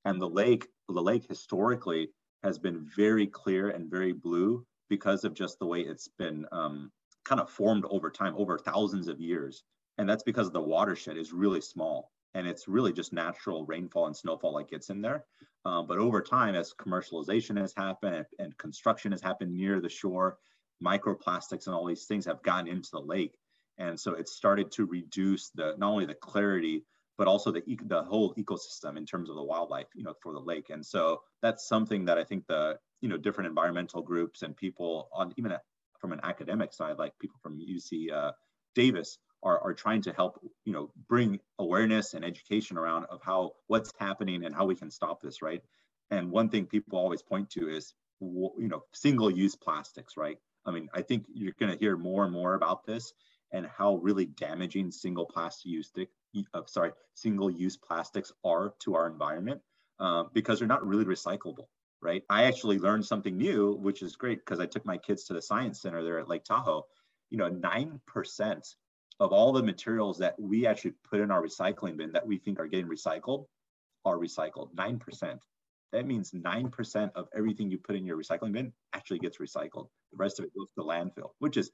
And the lake, the lake historically has been very clear and very blue because of just the way it's been um, kind of formed over time, over thousands of years. And that's because the watershed is really small and it's really just natural rainfall and snowfall that gets in there. Um, but over time, as commercialization has happened and, and, construction has happened near the shore, microplastics and all these things have gotten into the lake, and so it's started to reduce the not only the clarity but also the the whole ecosystem in terms of the wildlife, you know, for the lake. And so that's something that I think the you know different environmental groups and people on even from an academic side, like people from UC uh, Davis, are, are trying to help you know bring awareness and education around of how what's happening and how we can stop this right? And one thing people always point to is you know single use plastics right? I mean i think you're going to hear more and more about this and how really damaging single plastic use uh, sorry single use plastics are to our environment uh, because they're not really recyclable right? I actually learned something new which is great because i took my kids to the science center there at lake tahoe. You know 9% of all the materials that we actually put in our recycling bin that we think are getting recycled are recycled 9%. That means 9% of everything you put in your recycling bin actually gets recycled. The rest of it goes to landfill, which is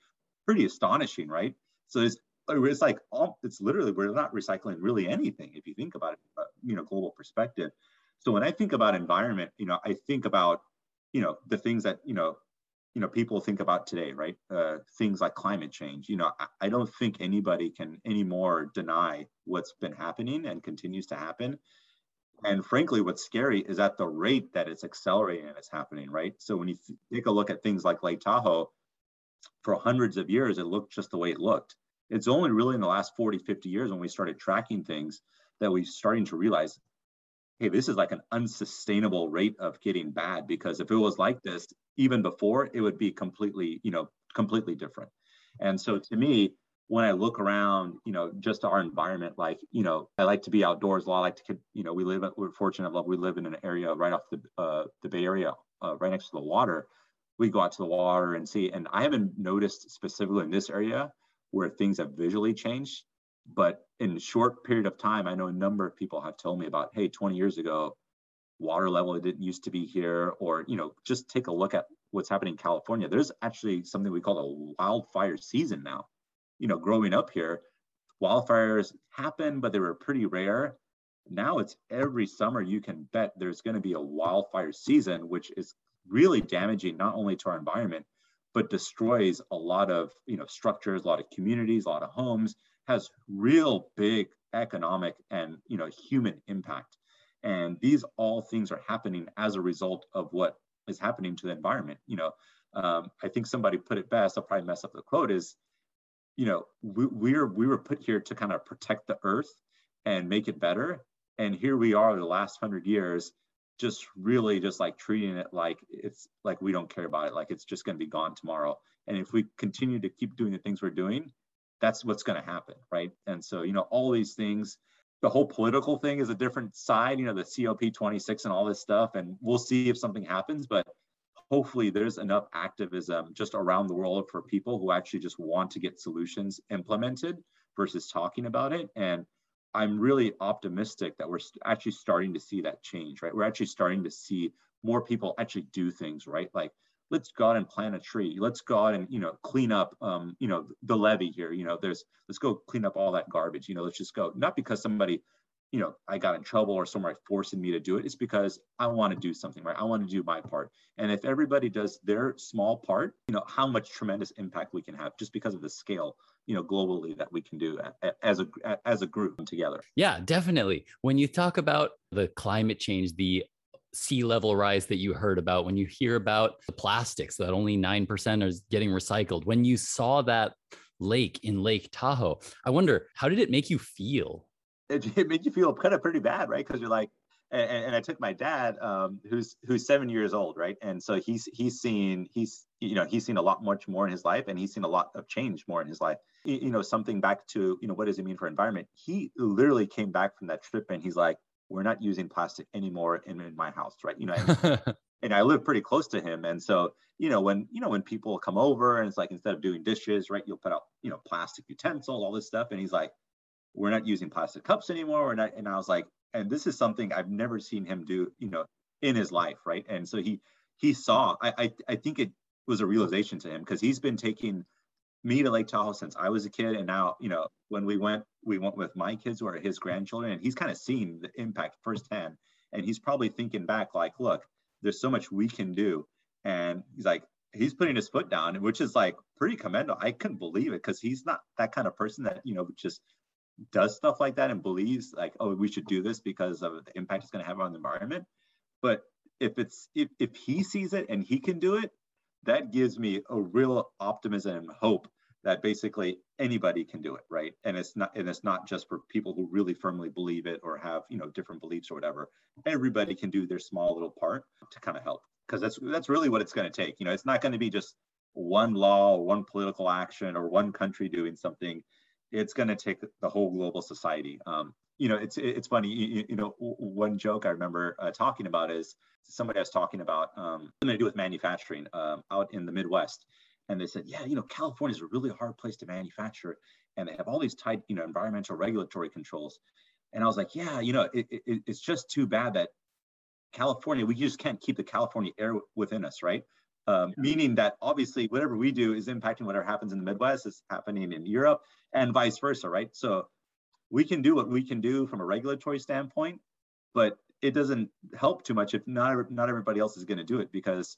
pretty astonishing, right? So it's, it's like, all it's literally, we're not recycling really anything if you think about it, you know, global perspective. So when I think about environment, you know, I think about, you know, the things that, you know, you know people think about today right? Uh, things like climate change you know I, I, don't think anybody can anymore deny what's been happening and continues to happen. And frankly what's scary is at the rate that it's accelerating and it's happening right? So when you th- take a look at things like lake tahoe for hundreds of years it looked just the way it looked. It's only really in the last 40 50 years when we started tracking things that we're starting to realize hey, this is like an unsustainable rate of getting bad because if it was like this even before, it would be completely, you know, completely different. And so to me, when I look around, you know, just our environment, like, you know, I like to be outdoors a lot. I like to, you know, we live, we're fortunate enough, we live in an area right off the, uh, the Bay Area, uh, right next to the water. We go out to the water and see, and I haven't noticed specifically in this area where things have visually changed, but in a short period of time, I know a number of people have told me about, hey, 20 years ago, water level didn't used to be here, or you know, just take a look at what's happening in California. There's actually something we call a wildfire season now. You know, growing up here, wildfires happen, but they were pretty rare. Now it's every summer you can bet there's going to be a wildfire season, which is really damaging not only to our environment, but destroys a lot of you know structures, a lot of communities, a lot of homes, has real big economic and you know human impact. And these all things are happening as a result of what is happening to the environment. You know, um, I think somebody put it best. I'll probably mess up the quote. Is you know we, we're we were put here to kind of protect the earth and make it better and here we are the last hundred years just really just like treating it like it's like we don't care about it like it's just going to be gone tomorrow and if we continue to keep doing the things we're doing that's what's going to happen right and so you know all these things the whole political thing is a different side you know the cop 26 and all this stuff and we'll see if something happens but hopefully there's enough activism just around the world for people who actually just want to get solutions implemented versus talking about it and I'm really optimistic that we're actually starting to see that change, right? We're actually starting to see more people actually do things, right? Like, let's go out and plant a tree. Let's go out and, you know, clean up, um, you know, the levee here. You know, there's, let's go clean up all that garbage. You know, let's just go. Not because somebody, you know, I got in trouble or somebody forcing me to do it. It's because I want to do something, right? I want to do my part. And if everybody does their small part, you know, how much tremendous impact we can have just because of the scale you know globally that we can do as a as a group together yeah definitely when you talk about the climate change the sea level rise that you heard about when you hear about the plastics that only 9% is getting recycled when you saw that lake in lake tahoe i wonder how did it make you feel it, it made you feel kind of pretty bad right because you're like and, and, I took my dad, um, who's who's seven years old, right? And so he's he's seen he's you know he's seen a lot much more in his life, and he's seen a lot of change more in his life. You know, something back to you know what does it mean for environment? He literally came back from that trip, and he's like, "We're not using plastic anymore in, in my house, right?" You know. And, and I live pretty close to him, and so you know when you know when people come over and it's like instead of doing dishes, right, you'll put out you know plastic utensils, all this stuff, and he's like, "We're not using plastic cups anymore." We're not, and I was like, and this is something I've never seen him do, you know, in his life, right? And so he he saw. I I, I think it was a realization to him because he's been taking me to Lake Tahoe since I was a kid, and now you know when we went, we went with my kids who are his grandchildren, and he's kind of seen the impact firsthand, and he's probably thinking back like, look, there's so much we can do, and he's like, he's putting his foot down, which is like pretty commendable. I couldn't believe it because he's not that kind of person that you know just does stuff like that and believes like, oh, we should do this because of the impact it's going to have on the environment. But if it's if, if he sees it and he can do it, that gives me a real optimism and hope that basically anybody can do it, right? And it's not and it's not just for people who really firmly believe it or have you know different beliefs or whatever. Everybody can do their small little part to kind of help because that's that's really what it's going to take. You know, it's not going to be just one law, or one political action, or one country doing something it's going to take the whole global society. Um, you know, it's it's funny. You, you know, one joke I remember uh, talking about is somebody was talking about um, something to do with manufacturing um, out in the Midwest, and they said, yeah, you know, California is a really hard place to manufacture, and they have all these tight, you know, environmental regulatory controls. And I was like, yeah, you know, it, it, it's just too bad that California, we just can't keep the California air within us, right? Um, meaning that obviously whatever we do is impacting whatever happens in the Midwest is happening in Europe and vice versa, right? So we can do what we can do from a regulatory standpoint, but it doesn't help too much if not not everybody else is going to do it because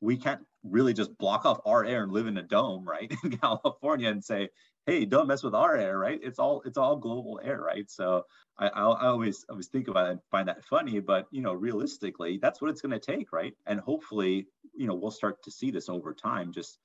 we can't really just block off our air and live in a dome, right, in California and say, hey, don't mess with our air, right? It's all it's all global air, right? So I, I always always think about it and find that funny, but you know, realistically, that's what it's going to take, right? And hopefully, you know, we'll start to see this over time, just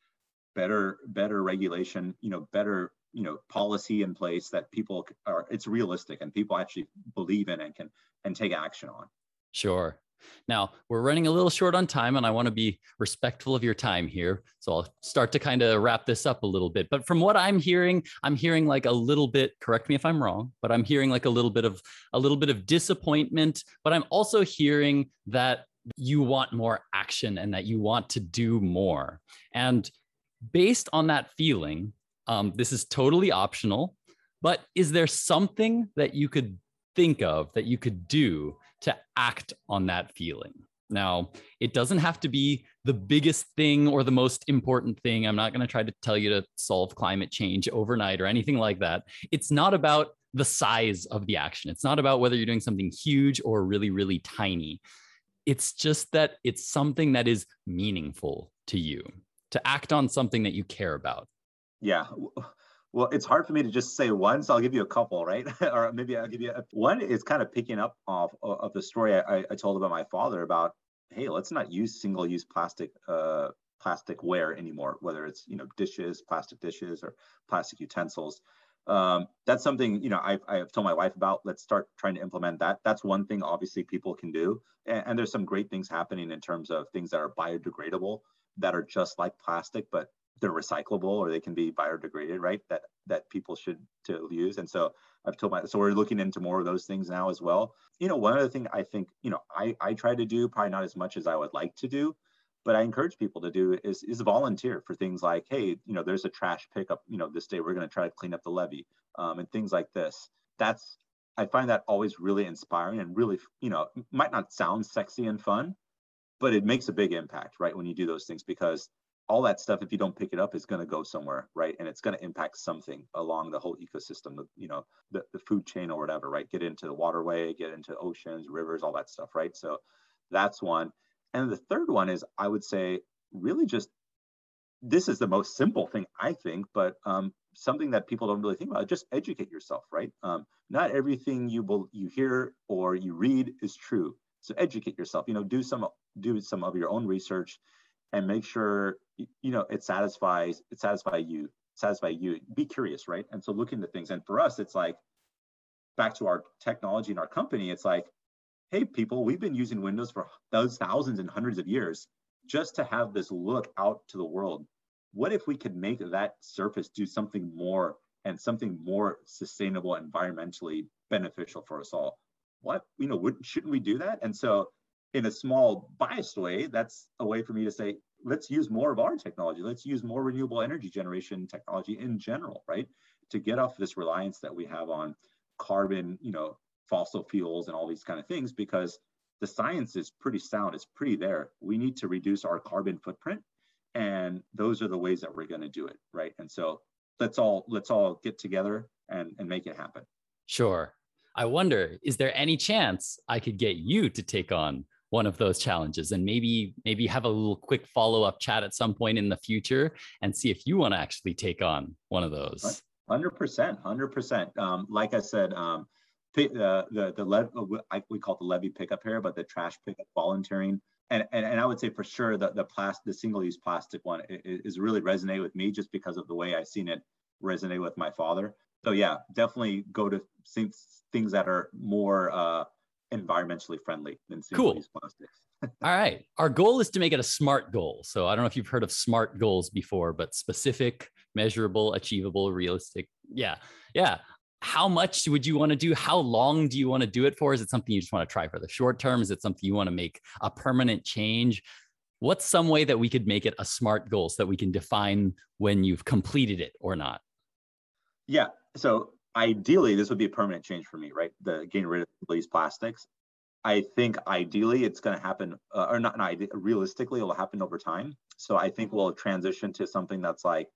better better regulation, you know, better you know policy in place that people are it's realistic and people actually believe in and can and take action on. Sure. Now, we're running a little short on time, and I want to be respectful of your time here. So I'll start to kind of wrap this up a little bit. But from what I'm hearing, I'm hearing like a little bit, correct me if I'm wrong, but I'm hearing like a little bit of a little bit of disappointment. But I'm also hearing that you want more action and that you want to do more. And based on that feeling, um, this is totally optional. But is there something that you could think of that you could do to act on that feeling. Now, it doesn't have to be the biggest thing or the most important thing. I'm not going to try to tell you to solve climate change overnight or anything like that. It's not about the size of the action. It's not about whether you're doing something huge or really, really tiny. It's just that it's something that is meaningful to you to act on something that you care about. Yeah. Well, it's hard for me to just say one, so I'll give you a couple, right? or maybe I'll give you a, one. Is kind of picking up off of the story I, I told about my father about, hey, let's not use single-use plastic uh, plasticware anymore, whether it's you know dishes, plastic dishes, or plastic utensils. Um, that's something you know I've, I've told my wife about. Let's start trying to implement that. That's one thing obviously people can do, and, and there's some great things happening in terms of things that are biodegradable that are just like plastic, but they're recyclable or they can be biodegraded, right? That that people should to use. And so I've told my so we're looking into more of those things now as well. You know, one other thing I think, you know, I I try to do, probably not as much as I would like to do, but I encourage people to do is is volunteer for things like, hey, you know, there's a trash pickup, you know, this day we're going to try to clean up the levee, um, and things like this. That's I find that always really inspiring and really, you know, might not sound sexy and fun, but it makes a big impact, right? When you do those things, because all that stuff, if you don't pick it up, is going to go somewhere, right? And it's going to impact something along the whole ecosystem, the, you know, the, the food chain or whatever, right? Get into the waterway, get into oceans, rivers, all that stuff, right? So that's one. And the third one is, I would say, really just this is the most simple thing I think, but um, something that people don't really think about. Just educate yourself, right? Um, not everything you will you hear or you read is true. So educate yourself. You know, do some do some of your own research, and make sure you know it satisfies it satisfy you satisfy you. Be curious, right? And so look into things. And for us, it's like back to our technology and our company. It's like, hey, people, we've been using Windows for those thousands and hundreds of years just to have this look out to the world. What if we could make that surface do something more and something more sustainable, environmentally beneficial for us all? what you know shouldn't we do that and so in a small biased way that's a way for me to say let's use more of our technology. Let's use more renewable energy generation technology in general right? To get off this reliance that we have on carbon you know fossil fuels and all these kind of things because the science is pretty sound. It's pretty there. We need to reduce our carbon footprint and those are the ways that we're going to do it right? And so let's all let's all get together and and make it happen. Sure. I wonder, is there any chance I could get you to take on one of those challenges. And maybe maybe have a little quick follow-up chat at some point in the future and see if you want to actually take on one of those. 100% 100% um, like i said um, the the the uh, we call it the levee pickup here but the trash pickup volunteering. And, and, and I would say for sure that the plastic, the single-use plastic one is, is really resonate with me just because of the way I've seen it resonate with my father. So yeah, definitely go to things that are more uh, environmentally friendly than single-use cool. plastics. All right. Our goal is to make it a SMART goal. So I don't know if you've heard of SMART goals before, but specific, measurable, achievable, realistic. Yeah. Yeah. How much would you want to do? How long do you want to do it for? Is it something you just want to try for the short term? Is it something you want to make a permanent change? What's some way that we could make it a SMART goal so that we can define when you've completed it or not? Yeah. So ideally, this would be a permanent change for me, right? The getting rid of these plastics. I think ideally it's going to happen, uh, or not, not realistically, it'll happen over time. So I think we'll transition to something that's like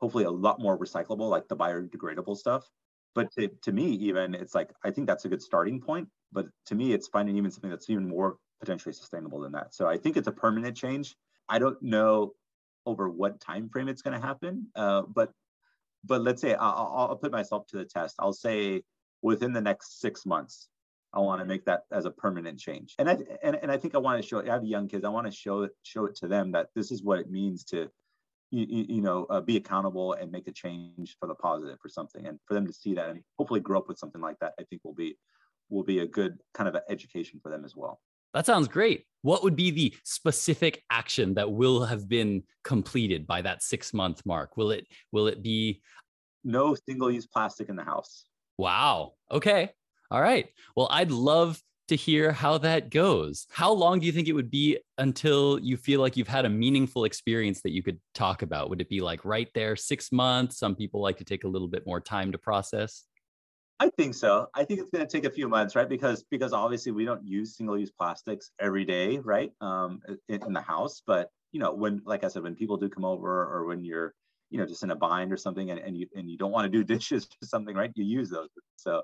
hopefully a lot more recyclable, like the biodegradable stuff. But to, to me, even it's like I think that's a good starting point. But to me, it's finding even something that's even more potentially sustainable than that. So I think it's a permanent change. I don't know over what time frame it's going to happen, uh, but but let's say I'll, I'll put myself to the test. I'll say within the next six months, I want to make that as a permanent change. And I and, and I think I want to show. I have young kids. I want to show it show it to them that this is what it means to, you, you know, uh, be accountable and make a change for the positive for something, and for them to see that and hopefully grow up with something like that. I think will be will be a good kind of education for them as well. That sounds great. What would be the specific action that will have been completed by that six month mark? Will it will it be no single use plastic in the house? Wow. Okay. All right. Well, I'd love to hear how that goes. How long do you think it would be until you feel like you've had a meaningful experience that you could talk about? Would it be like right there, six months? Some people like to take a little bit more time to process. I think so. I think it's going to take a few months, right? Because because obviously we don't use single-use plastics every day, right? Um, in, in, the house, but you know, when like I said, when people do come over, or when you're you know just in a bind or something and, and you and you don't want to do dishes or something right? You use those. So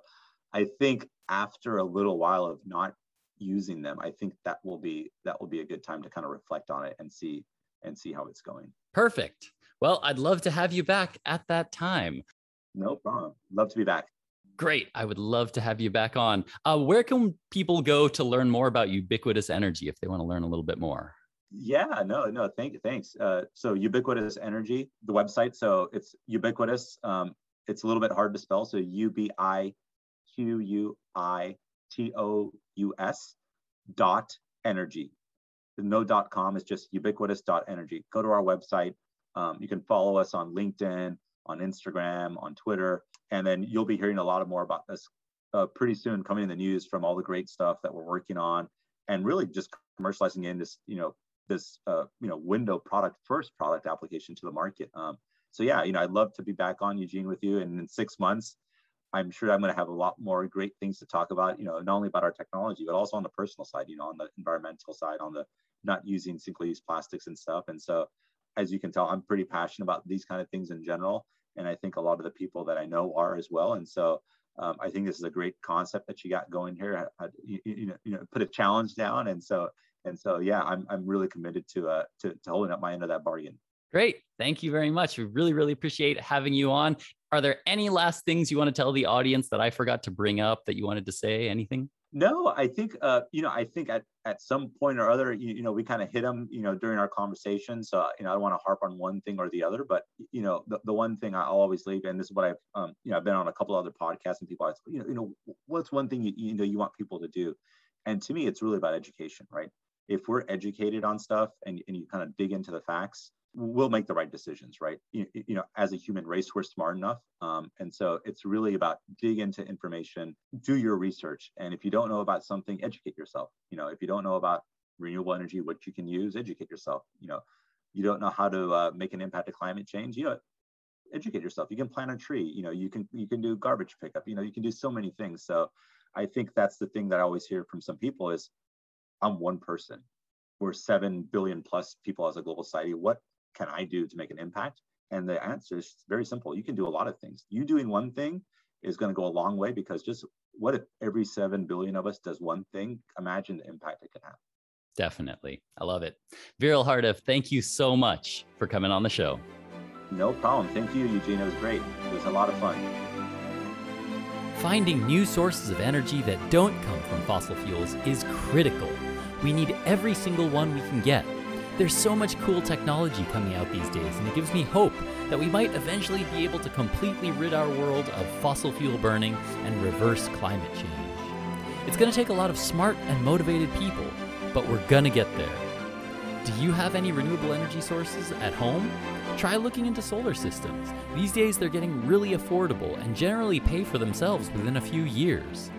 i think after a little while of not using them i think that will be that will be a good time to kind of reflect on it and see and see how it's going. Perfect. Well i'd love to have you back at that time. No problem. Love to be back great i would love to have you back on uh, where can people go to learn more about ubiquitous energy if they want to learn a little bit more yeah, no, no, thank you, thanks. Uh, so ubiquitous energy, the website. So it's ubiquitous. Um, it's a little bit hard to spell. So U B I Q U I T O U S dot energy. No dot com is just ubiquitous dot energy. Go to our website. Um, you can follow us on LinkedIn, on Instagram, on Twitter, and then you'll be hearing a lot more about this uh, pretty soon coming in the news from all the great stuff that we're working on and really just commercializing in this, you know, this uh, you know window product first product application to the market. Um, so yeah, you know, I'd love to be back on Eugene with you, and in six months, I'm sure I'm going to have a lot more great things to talk about. You know, not only about our technology, but also on the personal side. You know, on the environmental side, on the not using single-use plastics and stuff. And so, as you can tell, I'm pretty passionate about these kind of things in general, and I think a lot of the people that I know are as well. And so. Um, I think this is a great concept that you got going here. I, I, you, you, know, you know, put a challenge down, and so and so, yeah, I'm, I'm really committed to, uh, to, to holding up my end of that bargain. Great. Thank you very much. We really, really appreciate having you on. Are there any last things you want to tell the audience that I forgot to bring up that you wanted to say? Anything? No, I think uh, you know. I think at, at some point or other, you, you know, we kind of hit them, you know, during our conversation. So you know, I don't want to harp on one thing or the other, but you know, the, the one thing I'll always leave, and this is what I've, um, you know, I've been on a couple other podcasts, and people ask, you know, you know, what's one thing you, you know you want people to do, and to me, it's really about education, right? If we're educated on stuff and, and you kind of dig into the facts we'll make the right decisions right? You, you know as a human race we're smart enough. Um, and so it's really about dig into information do your research. And if you don't know about something educate yourself. You know if you don't know about renewable energy what you can use educate yourself. You know you don't know how to uh, make an impact to climate change you know educate yourself. You can plant a tree. You know you can you can do garbage pickup. You know you can do so many things. So i think that's the thing that i always hear from some people is I'm one person. We're 7 billion plus people as a global society. What can I do to make an impact? And the answer is very simple. You can do a lot of things. You doing one thing is going to go a long way because just what if every 7 billion of us does one thing? Imagine the impact it can have. Definitely. I love it. Viral Hardiff, thank you so much for coming on the show. No problem. Thank you, Eugene. It was great. It was a lot of fun. Finding new sources of energy that don't come from fossil fuels is critical we need every single one we can get. There's so much cool technology coming out these days, and it gives me hope that we might eventually be able to completely rid our world of fossil fuel burning and reverse climate change. It's going to take a lot of smart and motivated people, but we're going to get there. Do you have any renewable energy sources at home? Try looking into solar systems. These days, they're getting really affordable and generally pay for themselves within a few years.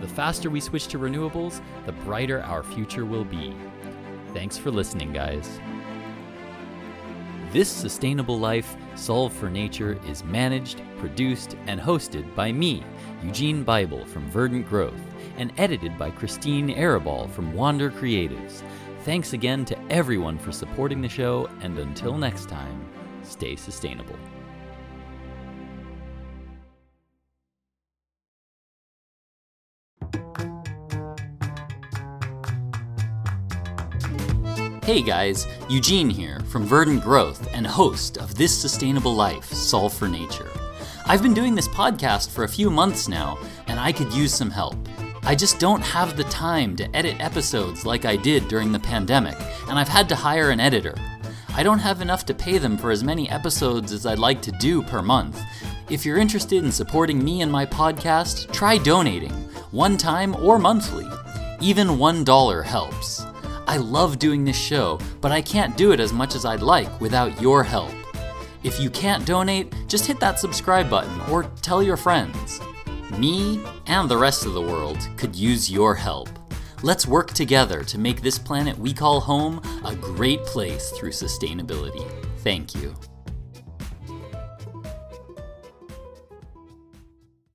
The faster we switch to renewables, the brighter our future will be. Thanks for listening, guys. This Sustainable Life, Solve for Nature is managed, produced, and hosted by me, Eugene Bible from Verdant Growth, and edited by Christine Arabal from Wander Creatives. Thanks again to everyone for supporting the show, and until next time, stay sustainable. Hey guys, Eugene here from Verdant Growth and host of This Sustainable Life Solve for Nature. I've been doing this podcast for a few months now, and I could use some help. I just don't have the time to edit episodes like I did during the pandemic, and I've had to hire an editor. I don't have enough to pay them for as many episodes as I'd like to do per month. If you're interested in supporting me and my podcast, try donating, one time or monthly. Even $1 helps. I love doing this show, but I can't do it as much as I'd like without your help. If you can't donate, just hit that subscribe button or tell your friends. Me and the rest of the world could use your help. Let's work together to make this planet we call home a great place through sustainability. Thank you.